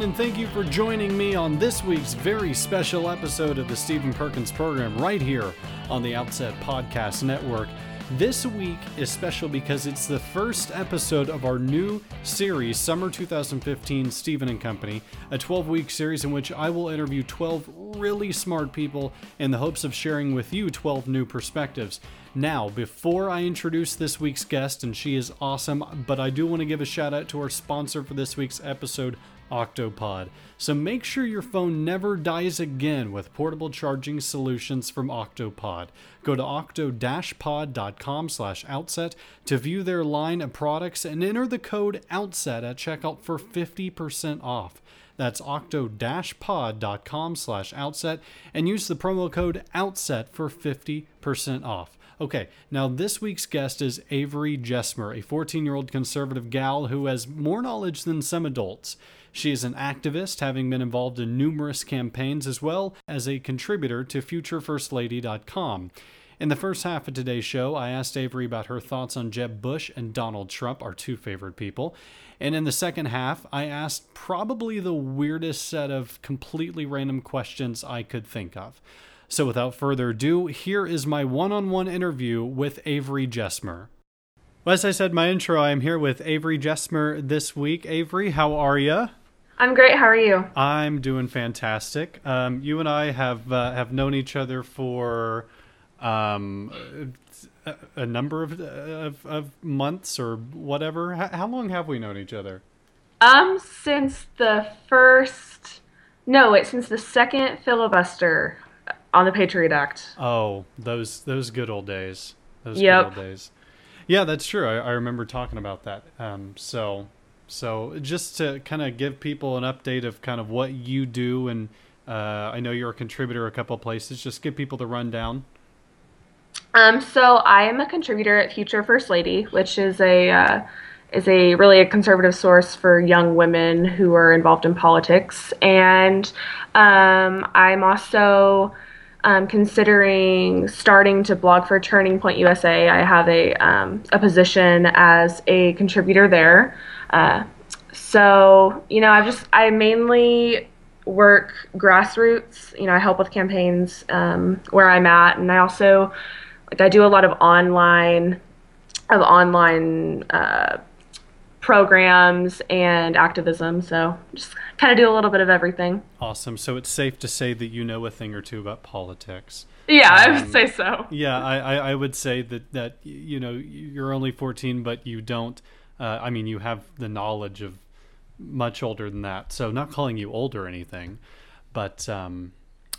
everyone, and thank you for joining me on this week's very special episode of the Stephen Perkins program right here on the Outset Podcast Network. This week is special because it's the first episode of our new series, Summer 2015 Stephen and Company, a 12 week series in which I will interview 12 really smart people in the hopes of sharing with you 12 new perspectives. Now, before I introduce this week's guest, and she is awesome, but I do want to give a shout out to our sponsor for this week's episode, Octopod. So make sure your phone never dies again with portable charging solutions from Octopod. Go to octo-pod.com slash outset to view their line of products and enter the code OUTSET at checkout for 50% off. That's octo-pod.com slash outset and use the promo code OUTSET for 50% off. Okay, now this week's guest is Avery Jesmer, a 14 year old conservative gal who has more knowledge than some adults. She is an activist, having been involved in numerous campaigns, as well as a contributor to FutureFirstLady.com. In the first half of today's show, I asked Avery about her thoughts on Jeb Bush and Donald Trump, our two favorite people. And in the second half, I asked probably the weirdest set of completely random questions I could think of. So without further ado, here is my one on one interview with Avery Jesmer. Well, as I said in my intro, I am here with Avery Jesmer this week. Avery, how are you? I'm great. How are you? I'm doing fantastic. Um, you and I have uh, have known each other for um, a, a, number of, of, of months or whatever. How, how long have we known each other? Um, since the first, no, wait, since the second filibuster on the Patriot Act. Oh, those those good old days. Those yep. good old days. Yeah, that's true. I, I remember talking about that. Um, so so just to kind of give people an update of kind of what you do, and uh, I know you're a contributor a couple places. Just give people the rundown. Um, so I am a contributor at Future First Lady, which is a uh, is a really a conservative source for young women who are involved in politics, and um, I'm also um, considering starting to blog for Turning Point USA. I have a um, a position as a contributor there. Uh, so, you know, I've just, I mainly work grassroots. You know, I help with campaigns um, where I'm at. And I also, like, I do a lot of online, of online uh, programs and activism. So just kind of do a little bit of everything. Awesome. So it's safe to say that you know a thing or two about politics. Yeah, um, I would um, say so. Yeah, I, I, I, would say that, that, you know, you're only 14, but you don't uh, I mean, you have the knowledge of much older than that. So not calling you old or anything, but um,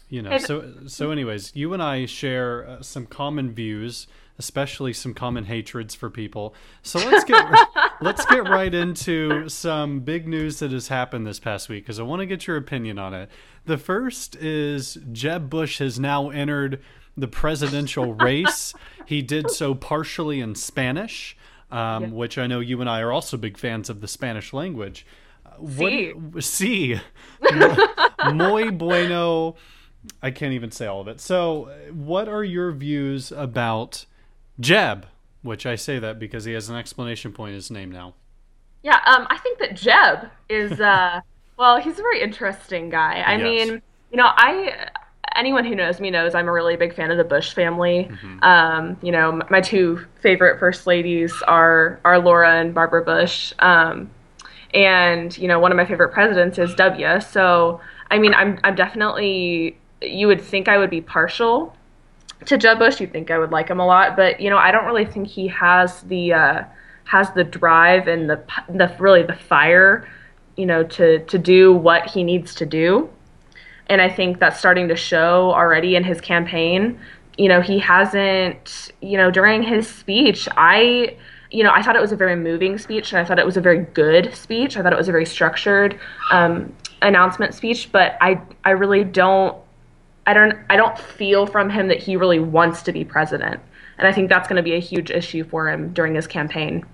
you know. So so anyways, you and I share uh, some common views, especially some common hatreds for people. So let's get let's get right into some big news that has happened this past week because I want to get your opinion on it. The first is Jeb Bush has now entered the presidential race. he did so partially in Spanish um, yeah. which I know you and I are also big fans of the Spanish language. Sí. What, sí. Muy bueno. I can't even say all of it. So, what are your views about Jeb? Which I say that because he has an explanation point in his name now. Yeah, um, I think that Jeb is, uh, well, he's a very interesting guy. I yes. mean, you know, I anyone who knows me knows I'm a really big fan of the Bush family. Mm-hmm. Um, you know, my two favorite first ladies are are Laura and Barbara Bush. Um, and you know, one of my favorite presidents is W. So, I mean, I'm I'm definitely you would think I would be partial to Jeb Bush. You'd think I would like him a lot, but you know, I don't really think he has the uh, has the drive and the the really the fire, you know, to to do what he needs to do and I think that's starting to show already in his campaign. You know, he hasn't, you know, during his speech, I you know, I thought it was a very moving speech, and I thought it was a very good speech. I thought it was a very structured um, announcement speech, but I, I really don't, I don't, I don't feel from him that he really wants to be president, and I think that's going to be a huge issue for him during his campaign.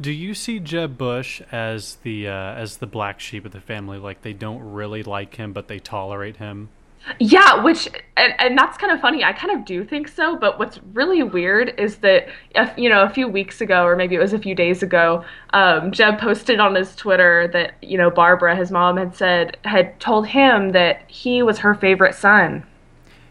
Do you see Jeb Bush as the uh, as the black sheep of the family? Like they don't really like him, but they tolerate him. Yeah, which and, and that's kind of funny. I kind of do think so, but what's really weird is that if, you know a few weeks ago, or maybe it was a few days ago, um, Jeb posted on his Twitter that you know Barbara, his mom, had said had told him that he was her favorite son.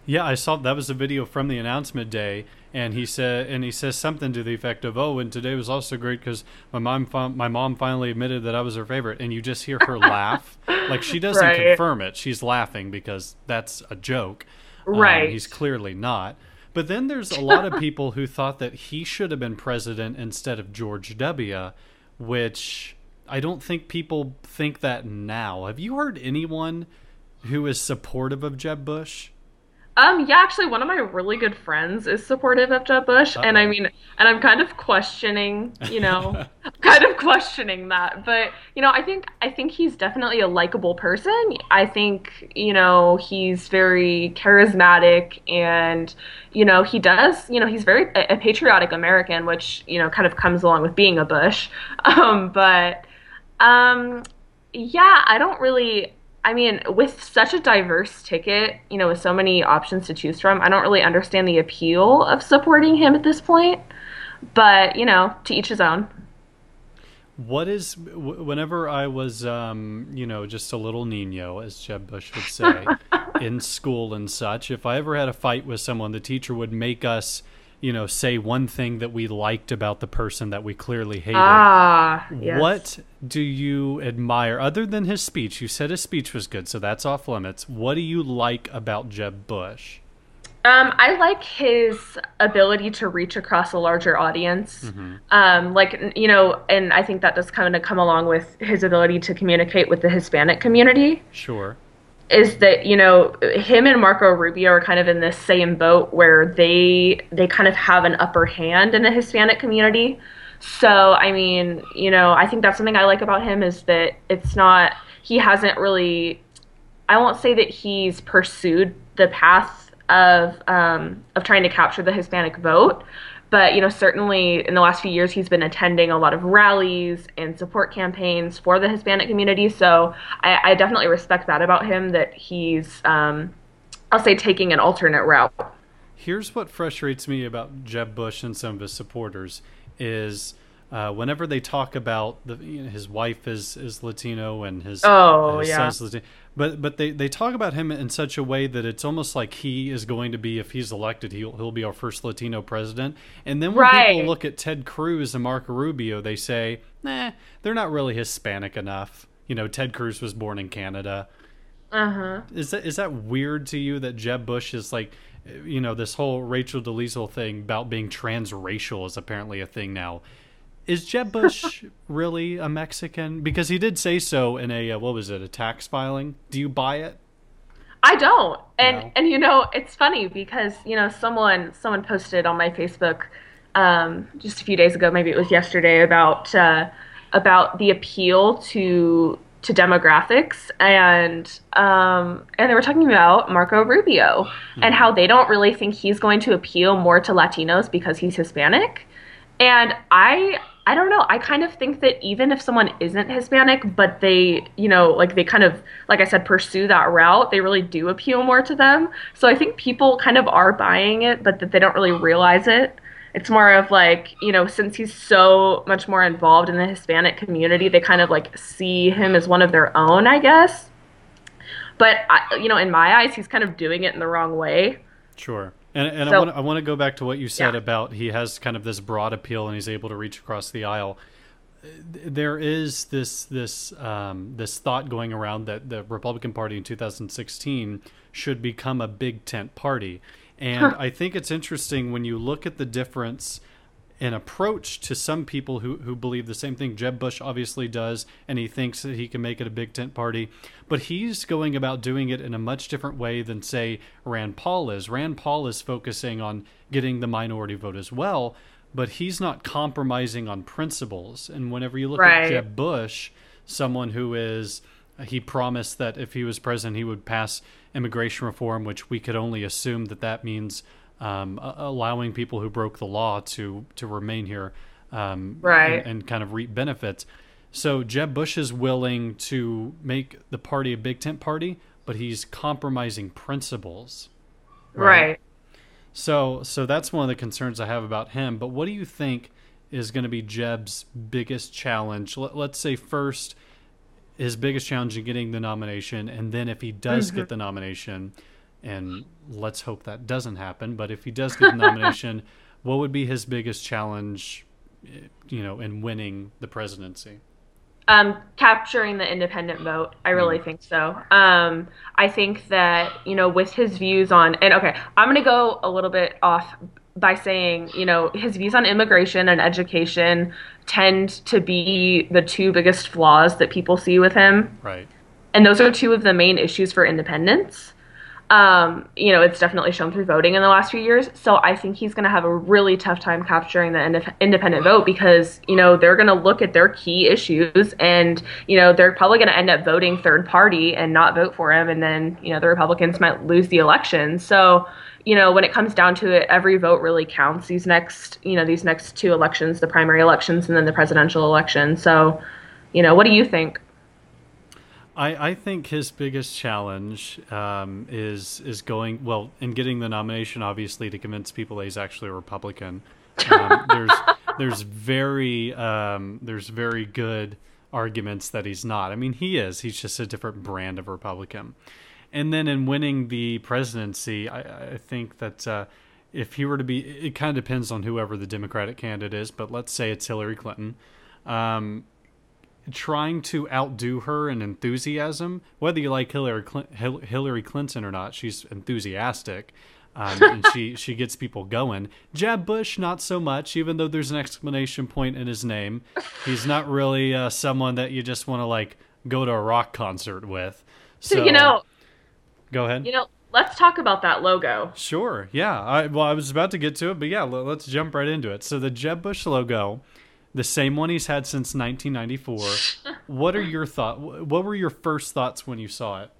Yeah, I saw that was a video from the announcement day, and he said and he says something to the effect of oh and today was also great because my mom my mom finally admitted that i was her favorite and you just hear her laugh. Like she doesn't right. confirm it. She's laughing because that's a joke. Um, right. um, he's clearly not. But then there's a lot of people who thought that he should have been president instead of george w which i don't think people think that now. Have you heard anyone who is supportive of jeb bush um, yeah, actually, one of my really good friends is supportive of Jeb Bush, Uh-oh. and I mean, and I'm kind of questioning, you know, kind of questioning that. But you know, I think I think he's definitely a likable person. I think you know he's very charismatic, and you know he does, you know, he's very a, a patriotic American, which you know kind of comes along with being a Bush. Um, but um, yeah, I don't really I mean, with such a diverse ticket, you know, with so many options to choose from, I don't really understand the appeal of supporting him at this point. But, you know, to each his own. What is, whenever I was, um, you know, just a little Nino, as Jeb Bush would say, in school and such, if I ever had a fight with someone, the teacher would make us you know, say one thing that we liked about the person that we clearly hated. Ah, yes. What do you admire other than his speech? You said his speech was good, so that's off limits. What do you like about Jeb Bush? Um, I like his ability to reach across a larger audience. Mm-hmm. Um, like you know, and I think that does kind of come along with his ability to communicate with the Hispanic community. Sure is that you know him and Marco Rubio are kind of in this same boat where they they kind of have an upper hand in the Hispanic community. So I mean, you know, I think that's something I like about him is that it's not he hasn't really I won't say that he's pursued the path of um, of trying to capture the Hispanic vote, but you know certainly in the last few years he's been attending a lot of rallies and support campaigns for the hispanic community so i, I definitely respect that about him that he's um, i'll say taking an alternate route here's what frustrates me about jeb bush and some of his supporters is uh, whenever they talk about the, you know, his wife is, is Latino and his, oh, his yeah. son's Latino, but but they, they talk about him in such a way that it's almost like he is going to be if he's elected he'll he'll be our first Latino president. And then when right. people look at Ted Cruz and Marco Rubio, they say, nah, they're not really Hispanic enough. You know, Ted Cruz was born in Canada. Uh huh. Is that is that weird to you that Jeb Bush is like, you know, this whole Rachel Dolezal thing about being transracial is apparently a thing now is Jeb Bush really a Mexican? Because he did say so in a uh, what was it, a tax filing? Do you buy it? I don't. And no. and you know, it's funny because, you know, someone someone posted on my Facebook um, just a few days ago, maybe it was yesterday, about uh, about the appeal to to demographics and um, and they were talking about Marco Rubio mm-hmm. and how they don't really think he's going to appeal more to Latinos because he's Hispanic. And I I don't know. I kind of think that even if someone isn't Hispanic, but they, you know, like they kind of, like I said, pursue that route, they really do appeal more to them. So I think people kind of are buying it, but that they don't really realize it. It's more of like, you know, since he's so much more involved in the Hispanic community, they kind of like see him as one of their own, I guess. But, I, you know, in my eyes, he's kind of doing it in the wrong way. Sure. And, and so, I want I want to go back to what you said yeah. about he has kind of this broad appeal and he's able to reach across the aisle. There is this this um, this thought going around that the Republican Party in 2016 should become a big tent party, and huh. I think it's interesting when you look at the difference an approach to some people who, who believe the same thing. Jeb Bush obviously does, and he thinks that he can make it a big tent party. But he's going about doing it in a much different way than, say, Rand Paul is. Rand Paul is focusing on getting the minority vote as well, but he's not compromising on principles. And whenever you look right. at Jeb Bush, someone who is he promised that if he was president, he would pass immigration reform, which we could only assume that that means um, allowing people who broke the law to to remain here, um, right, and, and, kind of reap benefits. So Jeb Bush is willing to make the party a big tent party, but he's compromising principles. Right? right. So so that's one of the concerns I have about him. But what do you think is going to be Jeb's biggest challenge? Let, us say first his biggest challenge in getting the nomination, and then if he does mm-hmm. get the nomination, and let's hope that doesn't happen, but if he does get the nomination, what would be his biggest challenge, eh, you know, in winning the presidency? Um, capturing the independent vote. I really mm. think so. Um, I think that, you know, with his views on, and okay, I'm going to go a little bit off by saying, you know, his views on immigration and education tend to be the two biggest flaws that people see with him. Right. And those are two of the main issues for independence um, you know, it's definitely shown through voting in the last few years. So I think he's going to have a really tough time capturing the ind- independent vote because, you know, they're going to look at their key issues and, you know, they're probably going to end up voting third party and not vote for him. And then, you know, the Republicans might lose the election. So, you know, when it comes down to it, every vote really counts these next, you know, these next two elections, the primary elections and then the presidential election. So, you know, what do you think? I, I think his biggest challenge um, is is going well in getting the nomination, obviously, to convince people that he's actually a Republican. Um, there's there's very um, there's very good arguments that he's not. I mean, he is. He's just a different brand of Republican. And then in winning the presidency, I, I think that uh, if he were to be, it kind of depends on whoever the Democratic candidate is. But let's say it's Hillary Clinton. Um, trying to outdo her in enthusiasm. Whether you like Hillary Cl- Hillary Clinton or not, she's enthusiastic. Um, and she, she gets people going. Jeb Bush, not so much, even though there's an exclamation point in his name. He's not really uh, someone that you just want to like go to a rock concert with. So, you know, go ahead. You know, let's talk about that logo. Sure. Yeah. I, well, I was about to get to it, but yeah, let's jump right into it. So the Jeb Bush logo the same one he's had since 1994. what are your thoughts? What were your first thoughts when you saw it?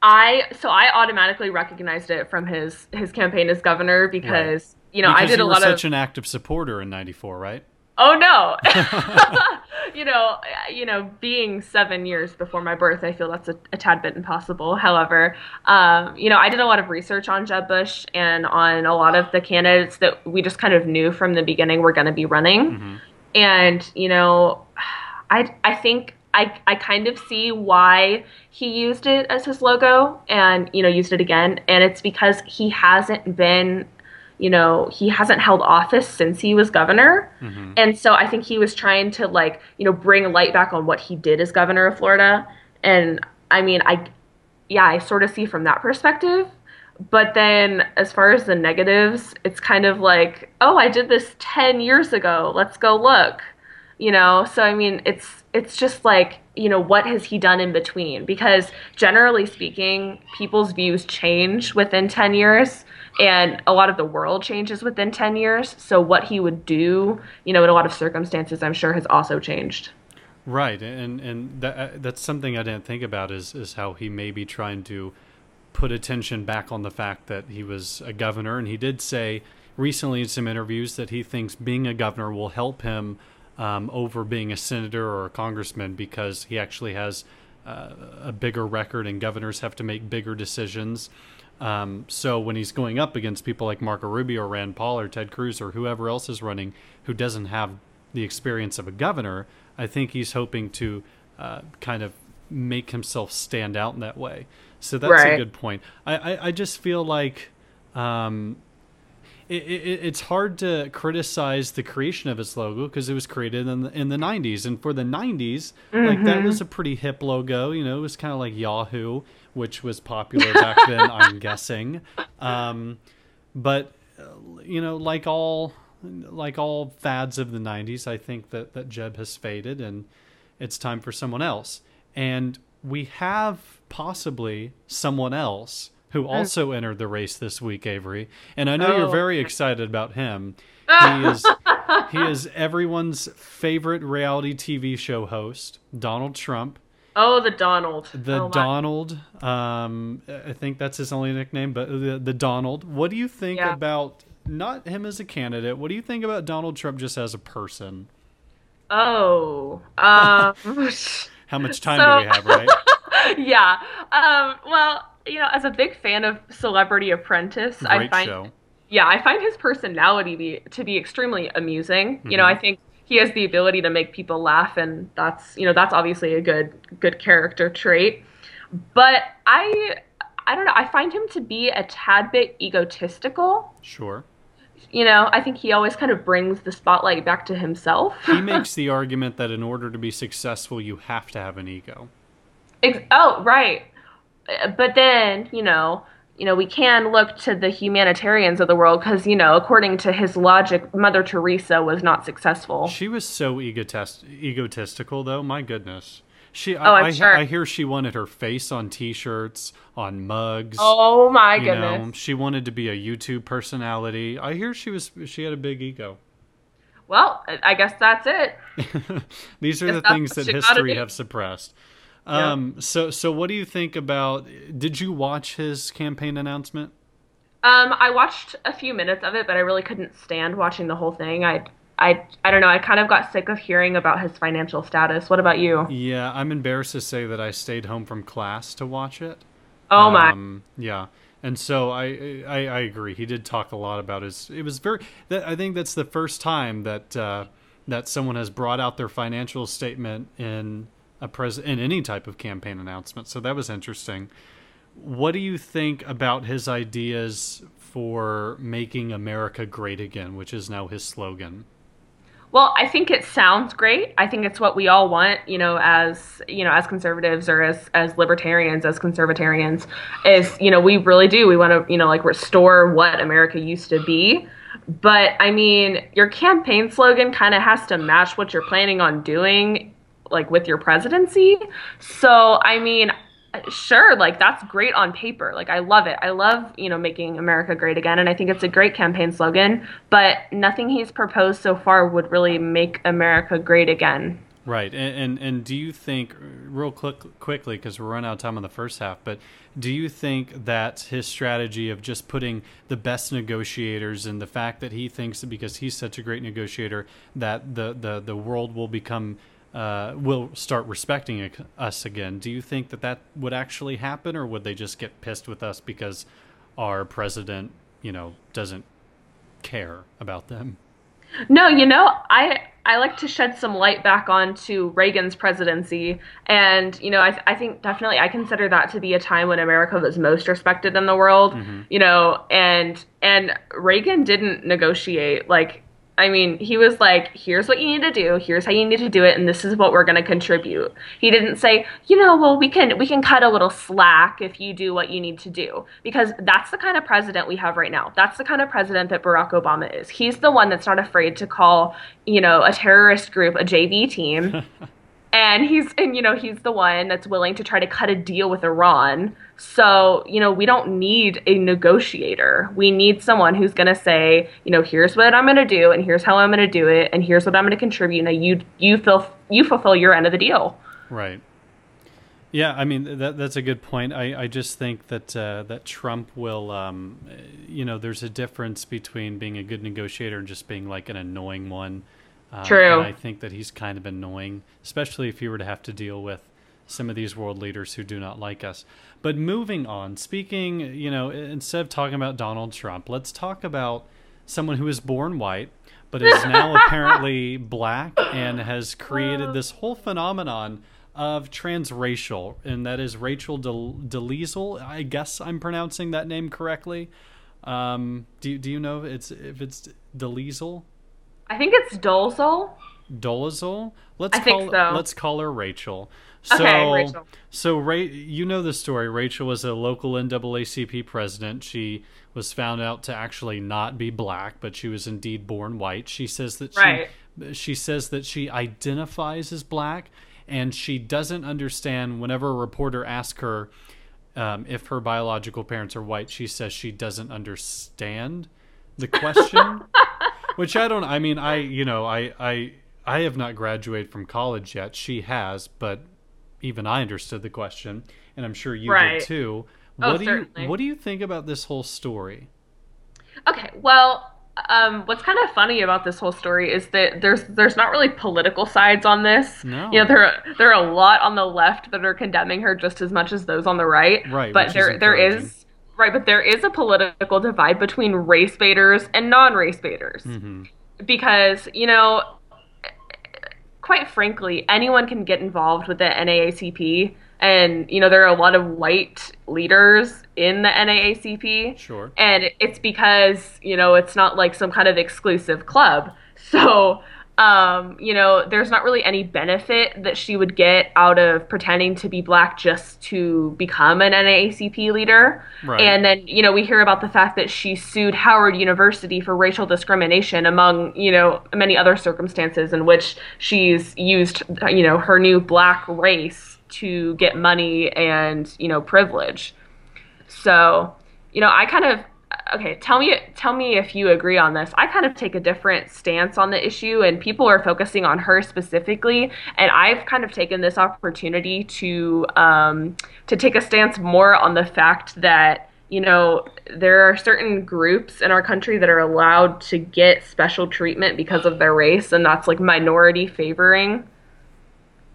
I so I automatically recognized it from his his campaign as governor because right. you know because I did a lot of such an active supporter in '94, right? Oh no, you know, you know, being seven years before my birth, I feel that's a, a tad bit impossible. However, um, you know, I did a lot of research on Jeb Bush and on a lot of the candidates that we just kind of knew from the beginning were going to be running. Mm-hmm and you know i i think I, I kind of see why he used it as his logo and you know used it again. And it's because he hasn't been you know he hasn't held office since he was governor. Mm-hmm. and so i think he was trying to like you know bring light back on what he did as governor of florida. And i mean i yeah i sort of see from that perspective but then as far as the negatives, it's kind of like, oh, I did this 10 years ago. Let's go look. You know, so I mean, it's it's just like, you know, what has he done in between? Because generally speaking, people's views change within 10 years and a lot of the world changes within 10 years. So what he would do, you know, in a lot of circumstances, I'm sure has also changed. Right. And and that, that's something I didn't think about is is how he may be trying to put attention back on the fact that he was a governor. And he did say recently in some interviews that he thinks being a governor will help him um, over being a senator or a congressman because he actually has uh, a bigger record and governors have to make bigger decisions. Um, so when he's going up against people like Marco Rubio or Rand Paul or Ted Cruz or whoever else is running who doesn't have the experience of a governor, I think he's hoping to uh, kind of make himself stand out in that way. So that's right. a good point. I, I, I just feel like um, it, it, it's hard to criticize the creation of its logo because it was created in the, in the 90s. And for the 90s, mm-hmm. like that was mm-hmm. a pretty hip logo. You know, it was kind of like Yahoo, which was popular back then, I'm guessing. Um, but, you know, like all like all fads of the 90s, I think that, that Jeb has faded and it's time for someone else. And we have possibly someone else who also entered the race this week, Avery. And I know oh. you're very excited about him. He is he is everyone's favorite reality TV show host, Donald Trump. Oh, the Donald. The oh, Donald. Um, I think that's his only nickname, but the, the Donald. What do you think yeah. about not him as a candidate? What do you think about Donald Trump just as a person? Oh, um, how much time so, do we have, right? yeah. Um, well, you know, as a big fan of Celebrity Apprentice, Great I find show. yeah, I find his personality be, to be extremely amusing. Mm-hmm. You know, I think he has the ability to make people laugh, and that's you know that's obviously a good good character trait. But I I don't know. I find him to be a tad bit egotistical. Sure. You know, I think he always kind of brings the spotlight back to himself. He makes the argument that in order to be successful, you have to have an ego. Ex- oh, right. Uh, But then, you know, you know, we can look to the humanitarians of the world because, you know, according to his logic, Mother Teresa was not successful. She was so egotist- egotistical, though. My goodness. She, Oh, I'm I, I, sure. I hear she wanted her face on T-shirts, on mugs. Oh my you goodness. know, she wanted to be a YouTube personality. I hear she was. She had a big ego. Well, I I guess that's it. These are the things that history have suppressed. Yeah. Um, so, so what do you think about? Did you watch his campaign announcement? Um, I watched a few minutes of it, but I really couldn't stand watching the whole thing. I, I, I don't know. I kind of got sick of hearing about his financial status. What about you? Yeah, I'm embarrassed to say that I stayed home from class to watch it. Oh my. Um, yeah, and so I, I I agree. He did talk a lot about his. It was very. That, I think that's the first time that uh, that someone has brought out their financial statement in a pres in any type of campaign announcement. So that was interesting. What do you think about his ideas for making America great again, which is now his slogan? Well, I think it sounds great. I think it's what we all want, you know, as you know, as conservatives or as as libertarians, as conservatarians, is you know, we really do. We want to, you know, like restore what America used to be. But I mean, your campaign slogan kind of has to match what you're planning on doing, like with your presidency. So, I mean, sure, like that's great on paper. Like I love it. I love, you know, making America great again and I think it's a great campaign slogan, but nothing he's proposed so far would really make America great again. Right, and and, and do you think, real quick, quickly, because we're running out of time on the first half, but do you think that his strategy of just putting the best negotiators and the fact that he thinks that because he's such a great negotiator that the the, the world will become uh, will start respecting us again? Do you think that that would actually happen, or would they just get pissed with us because our president, you know, doesn't care about them? No, you know, I I like to shed some light back onto Reagan's presidency, and you know, I I think definitely I consider that to be a time when America was most respected in the world. You know, and and Reagan didn't negotiate like. I mean, he was like, here's what you need to do, here's how you need to do it, and this is what we're going to contribute. He didn't say, you know, well, we can we can cut a little slack if you do what you need to do. Because that's the kind of president we have right now. That's the kind of president that Barack Obama is. He's the one that's not afraid to call, you know, a terrorist group a JV team. and he's and you know, he's the one that's willing to try to cut a deal with Iran. So, you know, we don't need a negotiator. We need someone who's going to say, you know, here's what I'm going to do and here's how I'm going to do it and here's what I'm going to contribute. Now you you feel you fulfill your end of the deal. Right. Yeah, I mean that that's a good point. I, I just think that uh, that Trump will, um, you know, there's a difference between being a good negotiator and just being like an annoying one. Um, True. I think that he's kind of annoying, especially if you were to have to deal with some of these world leaders who do not like us. But moving on, speaking, you know, instead of talking about Donald Trump, let's talk about someone who was born white but is now apparently black and has created this whole phenomenon of transracial, and that is Rachel Delezel. I guess I'm pronouncing that name correctly. Um, do you, do you know if it's if it's Delezel? I think it's Dolezal. Dolezal? Let's I think call so. let's call her Rachel. So, Okay, Rachel. So, Ra- you know the story. Rachel was a local NAACP president. She was found out to actually not be black, but she was indeed born white. She says that she Right. she says that she identifies as black, and she doesn't understand. Whenever a reporter asks her um, if her biological parents are white, she says she doesn't understand the question. Which I don't. I mean, I you know, I I I have not graduated from college yet. She has, but even I understood the question, and I'm sure you Right. did too. Oh, What do you. What do you think about this whole story? Okay, well, um, what's kind of funny about this whole story is that there's there's not really political sides on this. No. You know, there there are a lot on the left that are condemning her just as much as those on the right. Right. But there there is right, but there is a political divide between race baiters and non-race baiters. Mm-hmm. Because, you know, quite frankly, anyone can get involved with the NAACP and you know there are a lot of white leaders in the NAACP. Sure. And it's because you know it's not like some kind of exclusive club. So um, you know, there's not really any benefit that she would get out of pretending to be black just to become an NAACP leader. Right. And then, you know, we hear about the fact that she sued Howard University for racial discrimination, among, you know, many other circumstances in which she's used, you know, her new black race to get money and you know privilege. So, you know, I kind of okay, tell me tell me if you agree on this. I kind of take a different stance on the issue and people are focusing on her specifically and I've kind of taken this opportunity to um, to take a stance more on the fact that you know, there are certain groups in our country that are allowed to get special treatment because of their race, and that's like minority favoring.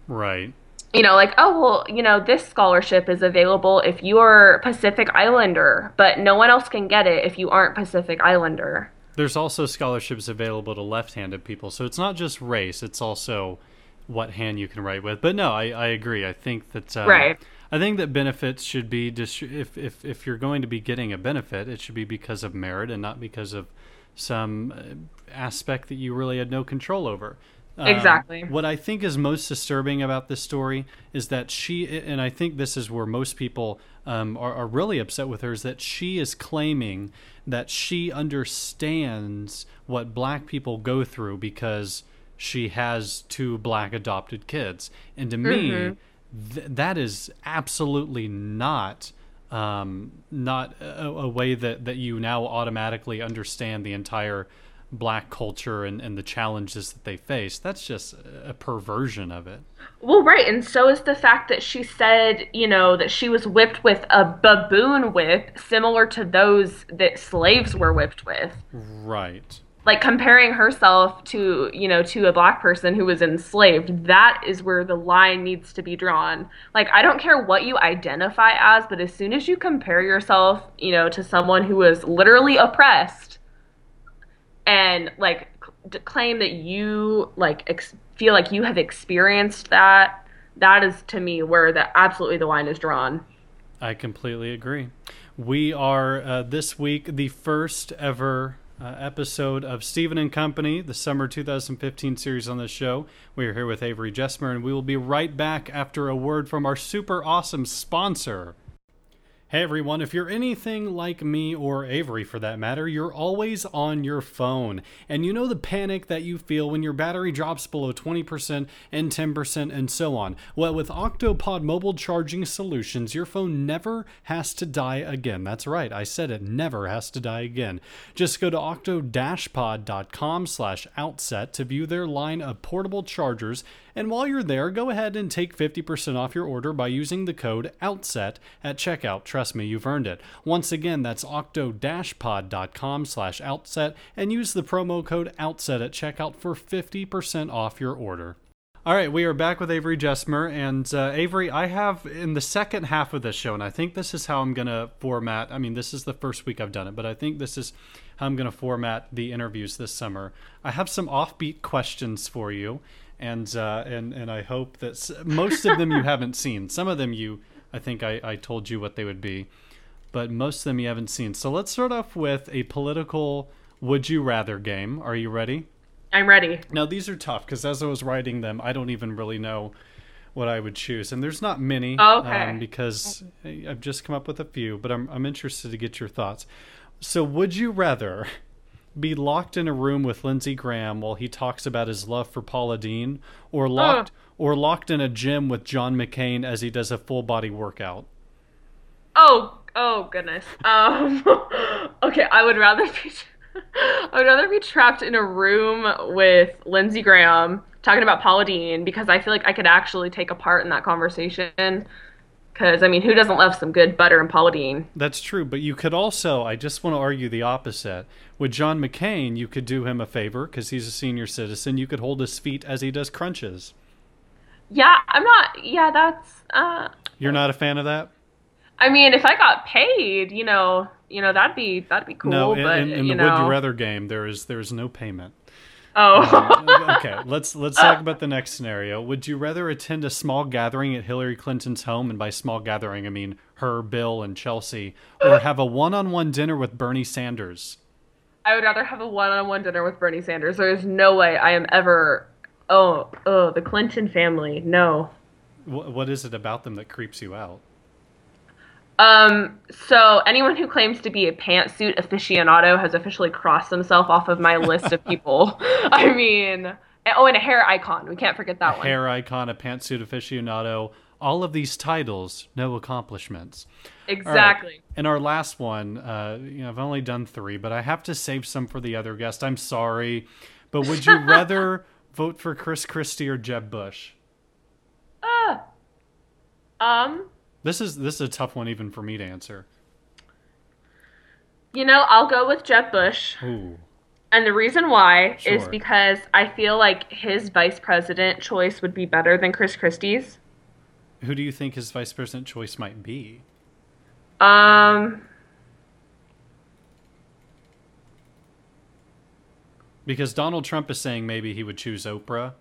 Right you know, like, oh, well, you know, this scholarship is available if you're Pacific Islander, but no one else can get it if you aren't Pacific Islander. There's also scholarships available to left handed people. So it's not just race, it's also what hand you can write with. But no, I, I agree. I think that. Um, right. I think that benefits should be dis- if, if if you're going to be getting a benefit, it should be because of merit and not because of some uh, aspect that you really had no control over. Um, exactly. What I think is most disturbing about this story is that she, and I think this is where most people um, are, are really upset with her, is that she is claiming that she understands what black people go through because she has two black adopted kids. And to mm-hmm. me, th- that is absolutely not um, not a, a, way that, that you now automatically understand the entire black culture and, and the challenges that they face. That's just a perversion of it. Well, right. And so is the fact that she said, you know, that she was whipped with a baboon whip similar to those that slaves were whipped with. Right. Like comparing herself to, you know, to a black person who was enslaved, that is where the line needs to be drawn. Like, I don't care what you identify as, but as soon as you compare yourself, you know, to someone who was literally oppressed, and like claim that you like ex- feel like you have experienced that that is to me where the absolutely the line is drawn i completely agree we are uh, this week the first ever uh, episode of Stephen and Company, the summer 2015 series on the show. We are here with Avery Jesmer, and we will be right back after a word from our super awesome sponsor. Hey everyone, if you're anything like me or Avery for that matter, you're always on your phone. And you know the panic that you feel when your battery drops below 20% and 10% and so on. Well, with Octopod mobile charging solutions, your phone never has to die again. That's right, I said it never has to die again. Just go to octo-pod.com slash outset to view their line of portable chargers and while you're there, go ahead and take 50% off your order by using the code OUTSET at checkout. Trust me, you've earned it. Once again, that's octo-pod.com slash outset and use the promo code OUTSET at checkout for 50% off your order. All right, we are back with Avery Jesmer. And uh, Avery, I have in the second half of this show, and I think this is how I'm going to format. I mean, this is the first week I've done it, but I think this is how I'm going to format the interviews this summer. I have some offbeat questions for you and uh, and and I hope that most of them you haven't seen. Some of them you, I think I, I told you what they would be, but most of them you haven't seen. So let's start off with a political would you rather game. Are you ready? I'm ready. Now these are tough because as I was writing them, I don't even really know what I would choose, and there's not many. Oh, okay. Um, because I've just come up with a few, but I'm I'm interested to get your thoughts. So would you rather? Be locked in a room with Lindsey Graham while he talks about his love for Paula Deen, or locked uh. or locked in a gym with John McCain as he does a full body workout? Oh, oh goodness. Um, okay, I would rather be. I would rather be trapped in a room with Lindsey Graham talking about Paula Deen because I feel like I could actually take a part in that conversation. Because I mean, who doesn't love some good butter and Paula Deen? That's true, but you could also. I just want to argue the opposite. With John McCain, you could do him a favor because he's a senior citizen. You could hold his feet as he does crunches. Yeah, I'm not. Yeah, that's. uh You're not a fan of that. I mean, if I got paid, you know, you know, that'd be that'd be cool. No, in, but in, in the know, would you rather game, there is there is no payment. oh, Um, okay, let's let's talk about the next scenario. Would you rather attend a small gathering at Hillary Clinton's home, and by small gathering I mean her, Bill, and Chelsea, or have a one-on-one dinner with Bernie Sanders? I would rather have a one-on-one dinner with Bernie Sanders. There is no way I am ever. Oh, oh, the Clinton family. No. Wh- what is it about them that creeps you out? Um, so anyone who claims to be a pantsuit aficionado has officially crossed themselves off of my list of people. I mean, oh, and a hair icon. We can't forget that one. Hair icon, a pantsuit aficionado. All of these titles, no accomplishments. All right, Exactly. And our last one, uh, you know, I've only done three, but I have to save some for the other guest. I'm sorry, but would you rather vote for Chris Christie or Jeb Bush? Ah. Um, This is this is a tough one even for me to answer. you know, I'll go with Jeb Bush. Ooh, And the reason why is because I feel like his vice president choice would be better than Chris Christie's. Who do you think his vice president choice might be? Um, Because Donald Trump is saying maybe he would choose Oprah.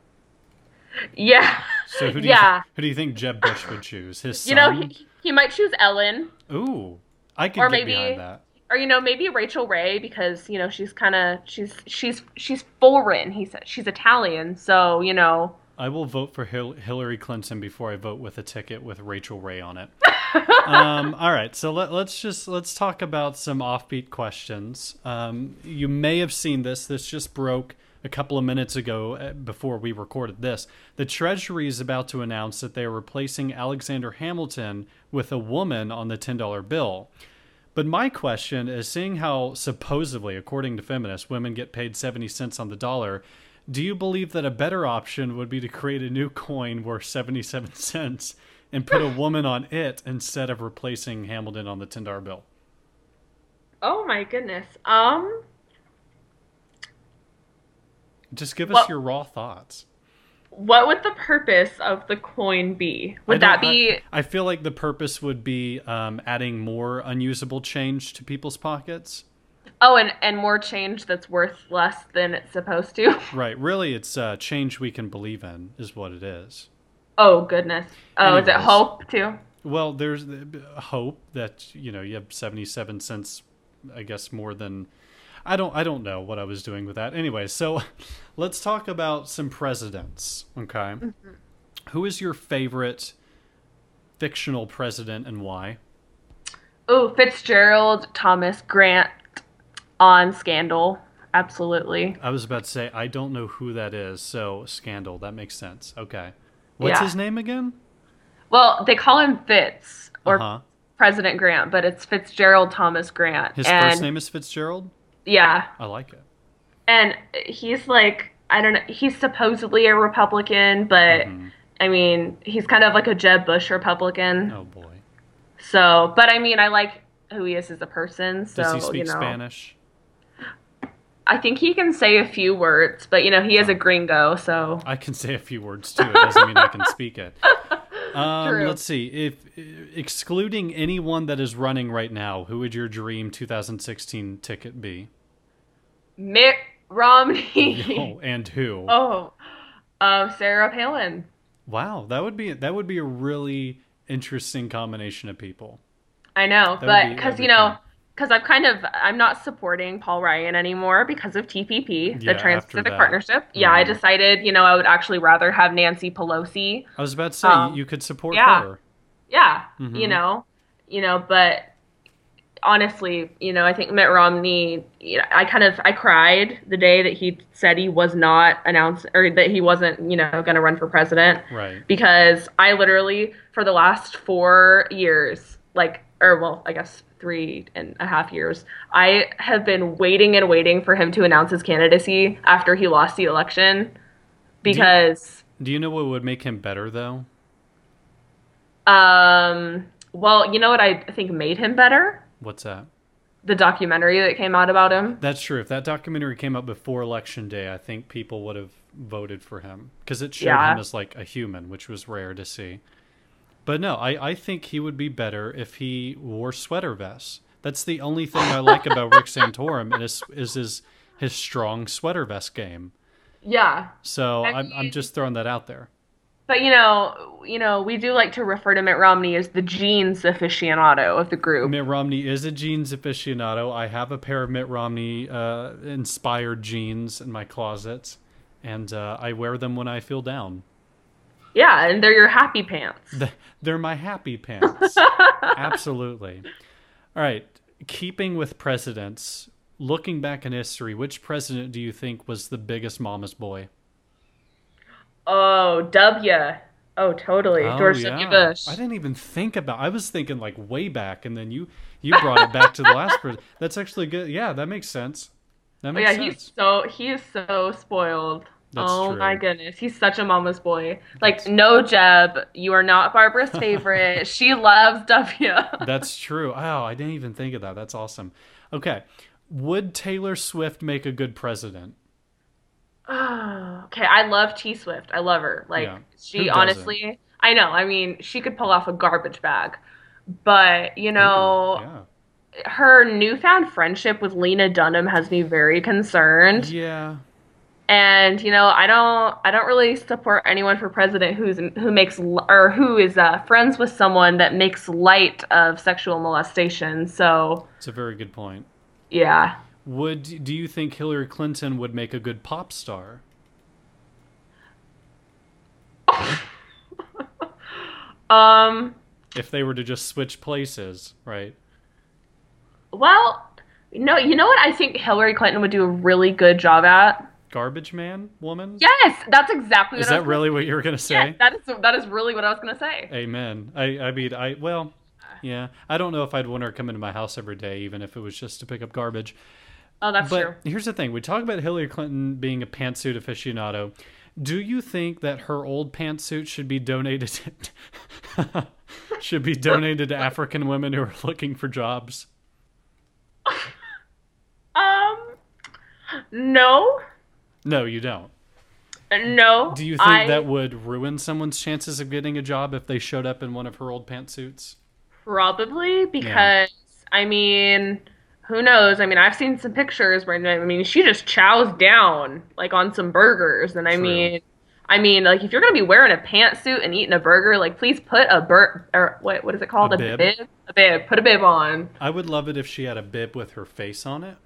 yeah. So who do yeah. you who do you think Jeb Bush would choose? His son? You know, he, he might choose Ellen. Ooh, I could Or get maybe- behind that. or you know maybe Rachael Ray because you know she's kind of she's she's she's foreign. He said she's Italian, so you know. I will vote for Hil- Hillary Clinton before I vote with a ticket with Rachael Ray on it. um, all right, so let, let's just let's talk about some offbeat questions. Um, you may have seen this. This just broke a couple of minutes ago uh, before we recorded this. The Treasury is about to announce that they are replacing Alexander Hamilton with a woman on the ten dollar bill. But my question is seeing how supposedly, according to feminists, women get paid 70 cents on the dollar, do you believe that a better option would be to create a new coin worth 77 cents and put a woman on it instead of replacing Hamilton on the $10 bill? Oh my goodness. Um. Just give us your raw thoughts. What would the purpose of the coin be? Would that be I, I feel like the purpose would be um, adding more unusable change to people's pockets. Oh, and and more change that's worth less than it's supposed to? Right. Really, it's uh, change we can believe in, is what it is. Oh goodness. Oh, is it hope too? Well, there's hope that you know you have 77 cents, I guess more than I don't I don't know what I was doing with that. Anyway, so let's talk about some presidents, okay? Who is your favorite fictional president and why? Oh, Fitzgerald Thomas Grant on Scandal. Absolutely. I was about to say I don't know who that is, so Scandal, that makes sense. Okay. What's Yeah. his name again? Well, they call him Fitz or Uh-huh. President Grant, but it's Fitzgerald Thomas Grant. His and first name is Fitzgerald? yeah, I like it. and he's like I don't know, he's supposedly a Republican, but Mhm. I mean, he's kind of like a Jeb Bush Republican. Oh boy. So, but I mean, I like who he is as a person. So, Does he speak you know, Spanish? I think he can say a few words, but you know, he is a gringo, so I can say a few words too. It doesn't mean I can speak it. Um, let's see. If excluding anyone that is running right now, who would your dream 2016 ticket be? Mitt Romney. Oh, and who? Oh, um, Sarah Palin. Wow, that would be that would be a really interesting combination of people. I know, That but be- because you know, fun. Because I've kind of I'm not supporting Paul Ryan anymore because of TPP, Yeah, the Trans-Pacific. Partnership. Yeah, I Mhm. decided you know I would actually rather have Nancy Pelosi. I was about to say Um, you could support yeah. her. Yeah, Mhm. you know, you know, but honestly, you know, I think Mitt Romney. You know, I kind of I cried the day that he said he was not announced or that he wasn't you know going to run for president. Right. because I literally for the last four years, like or well, I guess three and a half years, I have been waiting and waiting for him to announce his candidacy after he lost the election. Because Do you know what would make him better though? Um, well, you know what I think made him better? What's that? The documentary that came out about him. That's true. If that documentary came out before election day, I think people would have voted for him because it showed Yeah. him as like a human, which was rare to see. But no, I, I think he would be better if he wore sweater vests. That's the only thing I like about Rick Santorum is is his his strong sweater vest game. Yeah. So I I'm I'm just throwing that out there. But you know, you know, we do like to refer to Mitt Romney as the jeans aficionado of the group. Mitt Romney is a jeans aficionado. I have a pair of Mitt Romney uh, inspired jeans in my closet, and uh, I wear them when I feel down. Yeah, and they're your happy pants. They're my happy pants. Absolutely. All right. Keeping with presidents, looking back in history, which president do you think was the biggest mama's boy? Oh, W. Oh, totally. Oh, George yeah. W. Bush. I didn't even think about. I was thinking like way back, and then you you brought it back to the last president. That's actually good. Yeah, that makes sense. That Oh, makes yeah, sense. he's so he is so spoiled. That's oh true. my goodness, he's such a mama's boy. Like, no, Jeb, you are not Barbara's favorite. she loves W. That's true. Oh, I didn't even think of that. That's awesome. Okay. Would Taylor Swift make a good president? Oh, okay, I love T Swift. I love her. Like Yeah. She honestly, I know. I mean, she could pull off a garbage bag, but you know, yeah. her newfound friendship with Lena Dunham has me very concerned. Yeah. And you know, I don't, I don't really support anyone for president who's who makes or who is uh, friends with someone that makes light of sexual molestation. So It's a very good point. yeah, Would do you think Hillary Clinton would make a good pop star? um, If they were to just switch places, right? well, no, you know what I think Hillary Clinton would do a really good job at. Garbage man, woman? Yes, that's exactly what Is that really what you were going to say? Yes, that is that is really what I was gonna say. Amen. I I mean, I well, yeah. I don't know if I'd want her to come into my house every day even if it was just to pick up garbage. Oh, that's But true. here's the thing: we talk about Hillary Clinton being a pantsuit aficionado. Do you think that her old pantsuit should be donated? should be donated to African women who are looking for jobs? Um, no, No, you don't. Uh, no. Do you think I, that would ruin someone's chances of getting a job if they showed up in one of her old pantsuits? Probably because I mean, who knows? I mean, I've seen some pictures where I mean, she just chows down like on some burgers, and I True. mean, I mean, like if you're gonna be wearing a pantsuit and eating a burger, like please put a bur or what what is it called? A bib? A bib. Put a bib on. I would love it if she had a bib with her face on it.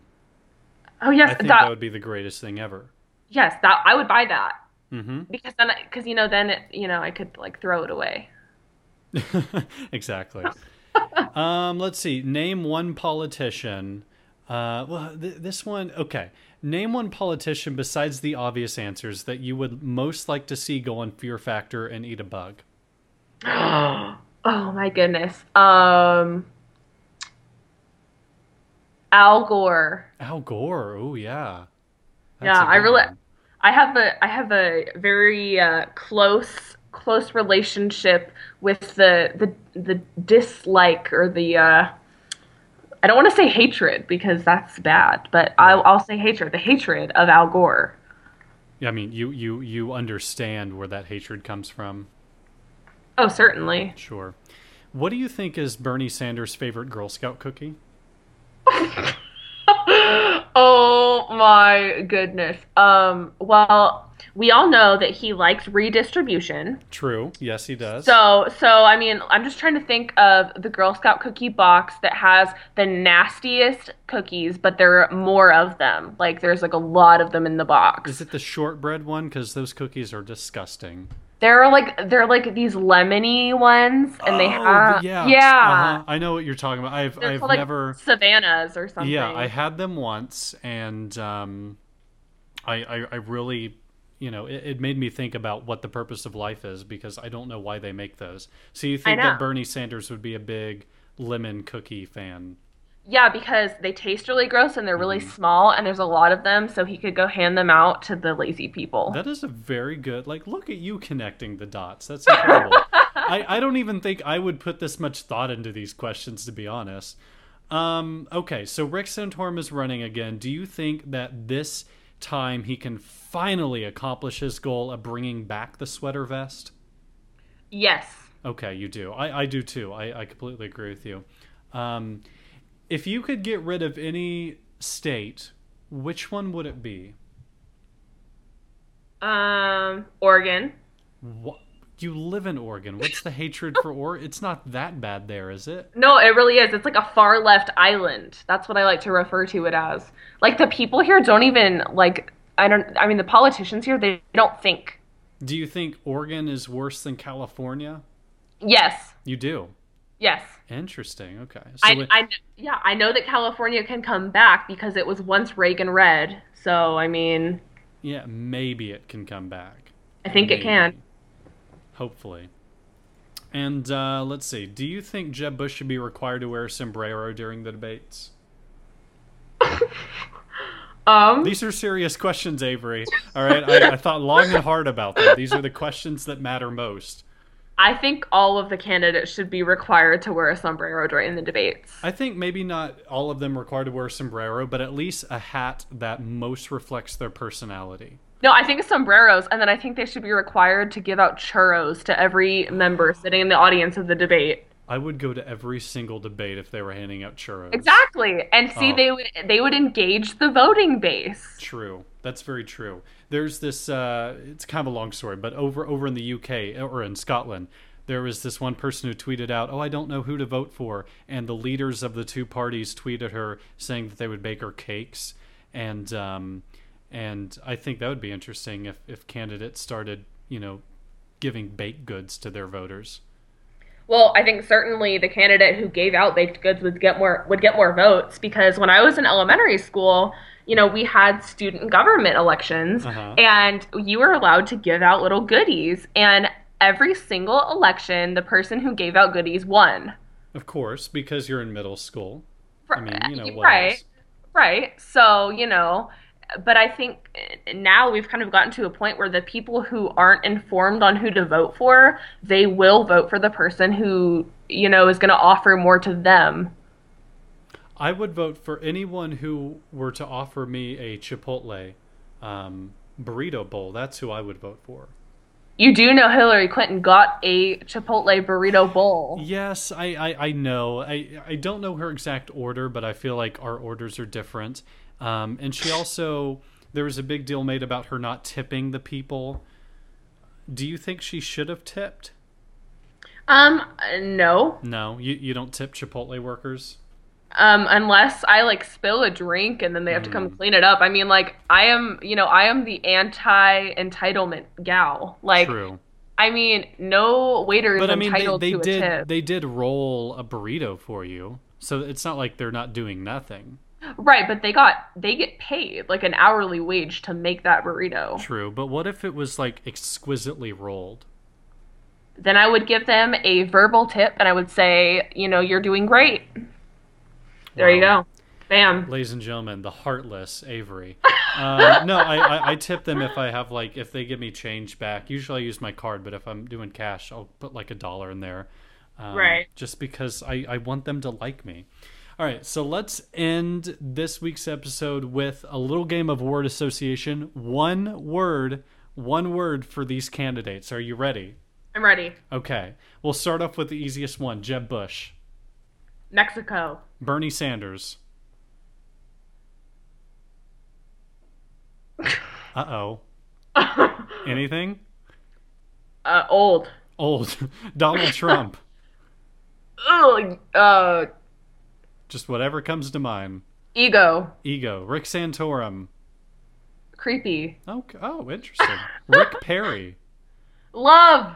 Oh yes, I think that, that would be the greatest thing ever. Yes, that I would buy that hmm because then because you know then it, you know I could like throw it away. exactly. um, let's see. Name one politician. Uh, well, th- this one. Okay. Name one politician besides the obvious answers that you would most like to see go on Fear Factor and eat a bug. oh my goodness. Um, Al Gore. Al Gore. Oh yeah. Yeah, a I really- one. I have a I have a very uh, close close relationship with the the the dislike or the uh, I don't want to say hatred because that's bad, but I'll, I'll say hatred. The hatred of Al Gore. Yeah, I mean, you you you understand where that hatred comes from. Oh, certainly. Sure. What do you think is Bernie Sanders' favorite Girl Scout cookie? oh my goodness. Um. Well, we all know that he likes redistribution. True. Yes, he does. So, so I mean, I'm just trying to think of the Girl Scout cookie box that has the nastiest cookies, but there are more of them. Like there's like a lot of them in the box. Is it the shortbread one? Because those cookies are disgusting. There are like they're like these lemony ones, and they Oh, have yeah, yeah. uh-huh. I know what you're talking about. I've They're I've called, like, never. Savannahs or something. Yeah, I had them once, and um, I, I I really, you know, it, it made me think about what the purpose of life is because I don't know why they make those. So you think that Bernie Sanders would be a big lemon cookie fan? Yeah, because they taste really gross and they're really Mm-hmm. small, and there's a lot of them, so he could go hand them out to the lazy people. That is a very good. Like, look at you connecting the dots. That's incredible. I, I don't even think I would put this much thought into these questions, to be honest. Um, okay, so Rick Santorum is running again. Do you think that this time he can finally accomplish his goal of bringing back the sweater vest? Yes. Okay, you do. I, I do too. I, I completely agree with you. Um, if you could get rid of any state, which one would it be? Um, Oregon. What? You live in Oregon. What's the hatred for Oregon? It's not that bad there, is it? No, it really is. It's like a far left island. That's what I like to refer to it as. Like the people here don't even like I don't I mean the politicians here they don't think. Do you think Oregon is worse than California? Yes. You do. Yes. Interesting. Okay. So I, it, I yeah, I know that California can come back because it was once Reagan red. So, I mean, yeah, maybe it can come back. I think maybe. it can. Hopefully. And uh, let's see. Do you think Jeb Bush should be required to wear a sombrero during the debates? um, These are serious questions, Avery. All right, I, I thought long and hard about them. These are the questions that matter most. I think all of the candidates should be required to wear a sombrero during the debates. I think maybe not all of them required to wear a sombrero, but at least a hat that most reflects their personality. No, I think sombreros, and then I think they should be required to give out churros to every member sitting in the audience of the debate. I would go to every single debate if they were handing out churros. Exactly, and see, oh. they would they would engage the voting base. True, that's very true. There's this. Uh, it's kind of a long story, but over over in the UK or in Scotland, there was this one person who tweeted out, "Oh, I don't know who to vote for," and the leaders of the two parties tweeted her saying that they would bake her cakes, and um, and I think that would be interesting if if candidates started, you know, giving baked goods to their voters. Well, I think certainly the candidate who gave out baked goods would get more would get more votes because when I was in elementary school, you know, we had student government elections uh-huh. and you were allowed to give out little goodies and every single election the person who gave out goodies won. Of course, because you're in middle school. I mean, you know, right. Else? Right. So, you know, but I think now we've kind of gotten to a point where the people who aren't informed on who to vote for, they will vote for the person who, you know, is going to offer more to them. I would vote for anyone who were to offer me a Chipotle um, burrito bowl. That's who I would vote for. You do know Hillary Clinton got a Chipotle burrito bowl. Yes, I, I, I know. I, I don't know her exact order, but I feel like our orders are different. Um, and she also, there was a big deal made about her not tipping the people. Do you think she should have tipped? Um, no. No, you you don't tip Chipotle workers. Um, unless I like spill a drink and then they have mm. to come hmm. clean it up. I mean, like I am, you know, I am the anti entitlement gal. Like, True. I mean, no waiter is but, I mean, entitled they, they to did, a tip. They did roll a burrito for you, so it's not like they're not doing nothing. Right, but they got they get paid like an hourly wage to make that burrito. True, but what if it was like exquisitely rolled? Then I would give them a verbal tip and I would say, you know, you're doing great. There wow. you go. Bam. Ladies and gentlemen, the heartless Avery. uh, no, I, I, I, tip them if I have like if they give me change back. Usually I use my card, but if I'm doing cash, I'll put like a dollar in there. Um, right. Just because I, I want them to like me. All right, so let's end this week's episode with a little game of word association. One word, one word for these candidates. Are you ready? I'm ready. Okay. We'll start off with the easiest one Jeb Bush. Mexico. Bernie Sanders. Uh oh. Anything? Uh, old. Old. Donald Trump. Ugh. Uh, just whatever comes to mind. Ego. Ego. Rick Santorum. Creepy. Oh, oh interesting. Rick Perry. Love.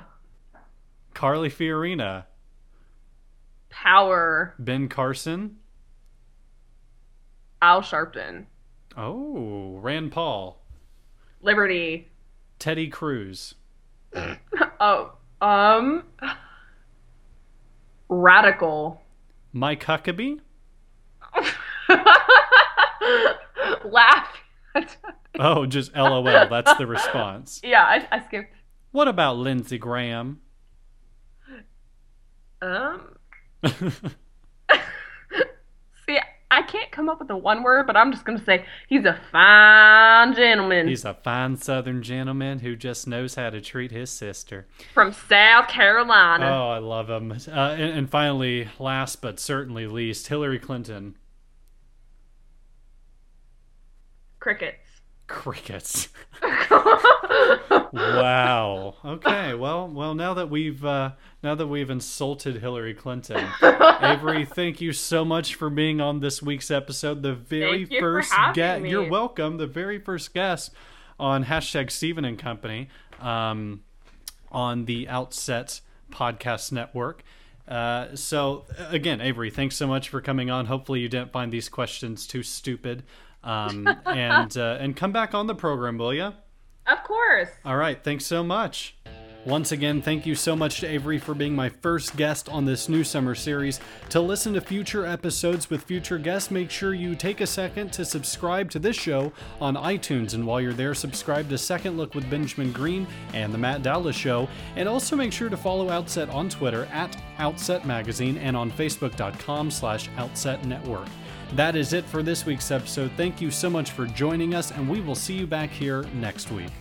Carly Fiorina. Power. Ben Carson. Al Sharpton. Oh, Rand Paul. Liberty. Teddy Cruz. oh, um. Radical. Mike Huckabee. Laugh. oh, just LOL. That's the response. Yeah, I, I skipped. What about Lindsey Graham? Um. See, I can't come up with a one word, but I'm just gonna say he's a fine gentleman. He's a fine Southern gentleman who just knows how to treat his sister from South Carolina. Oh, I love him. Uh, and, and finally, last but certainly least, Hillary Clinton. Crickets. Crickets. wow. Okay. Well, well. Now that we've uh, now that we've insulted Hillary Clinton, Avery, thank you so much for being on this week's episode. The very first guest. You're welcome. The very first guest on hashtag Stephen and Company um, on the Outset Podcast Network. Uh, so again, Avery, thanks so much for coming on. Hopefully, you didn't find these questions too stupid. Um, and uh, and come back on the program, will you? Of course. All right. Thanks so much. Once again, thank you so much to Avery for being my first guest on this new summer series. To listen to future episodes with future guests, make sure you take a second to subscribe to this show on iTunes. And while you're there, subscribe to Second Look with Benjamin Green and The Matt Dallas Show. And also make sure to follow Outset on Twitter at Outset Magazine and on Facebook.com slash Outset Network. That is it for this week's episode. Thank you so much for joining us, and we will see you back here next week.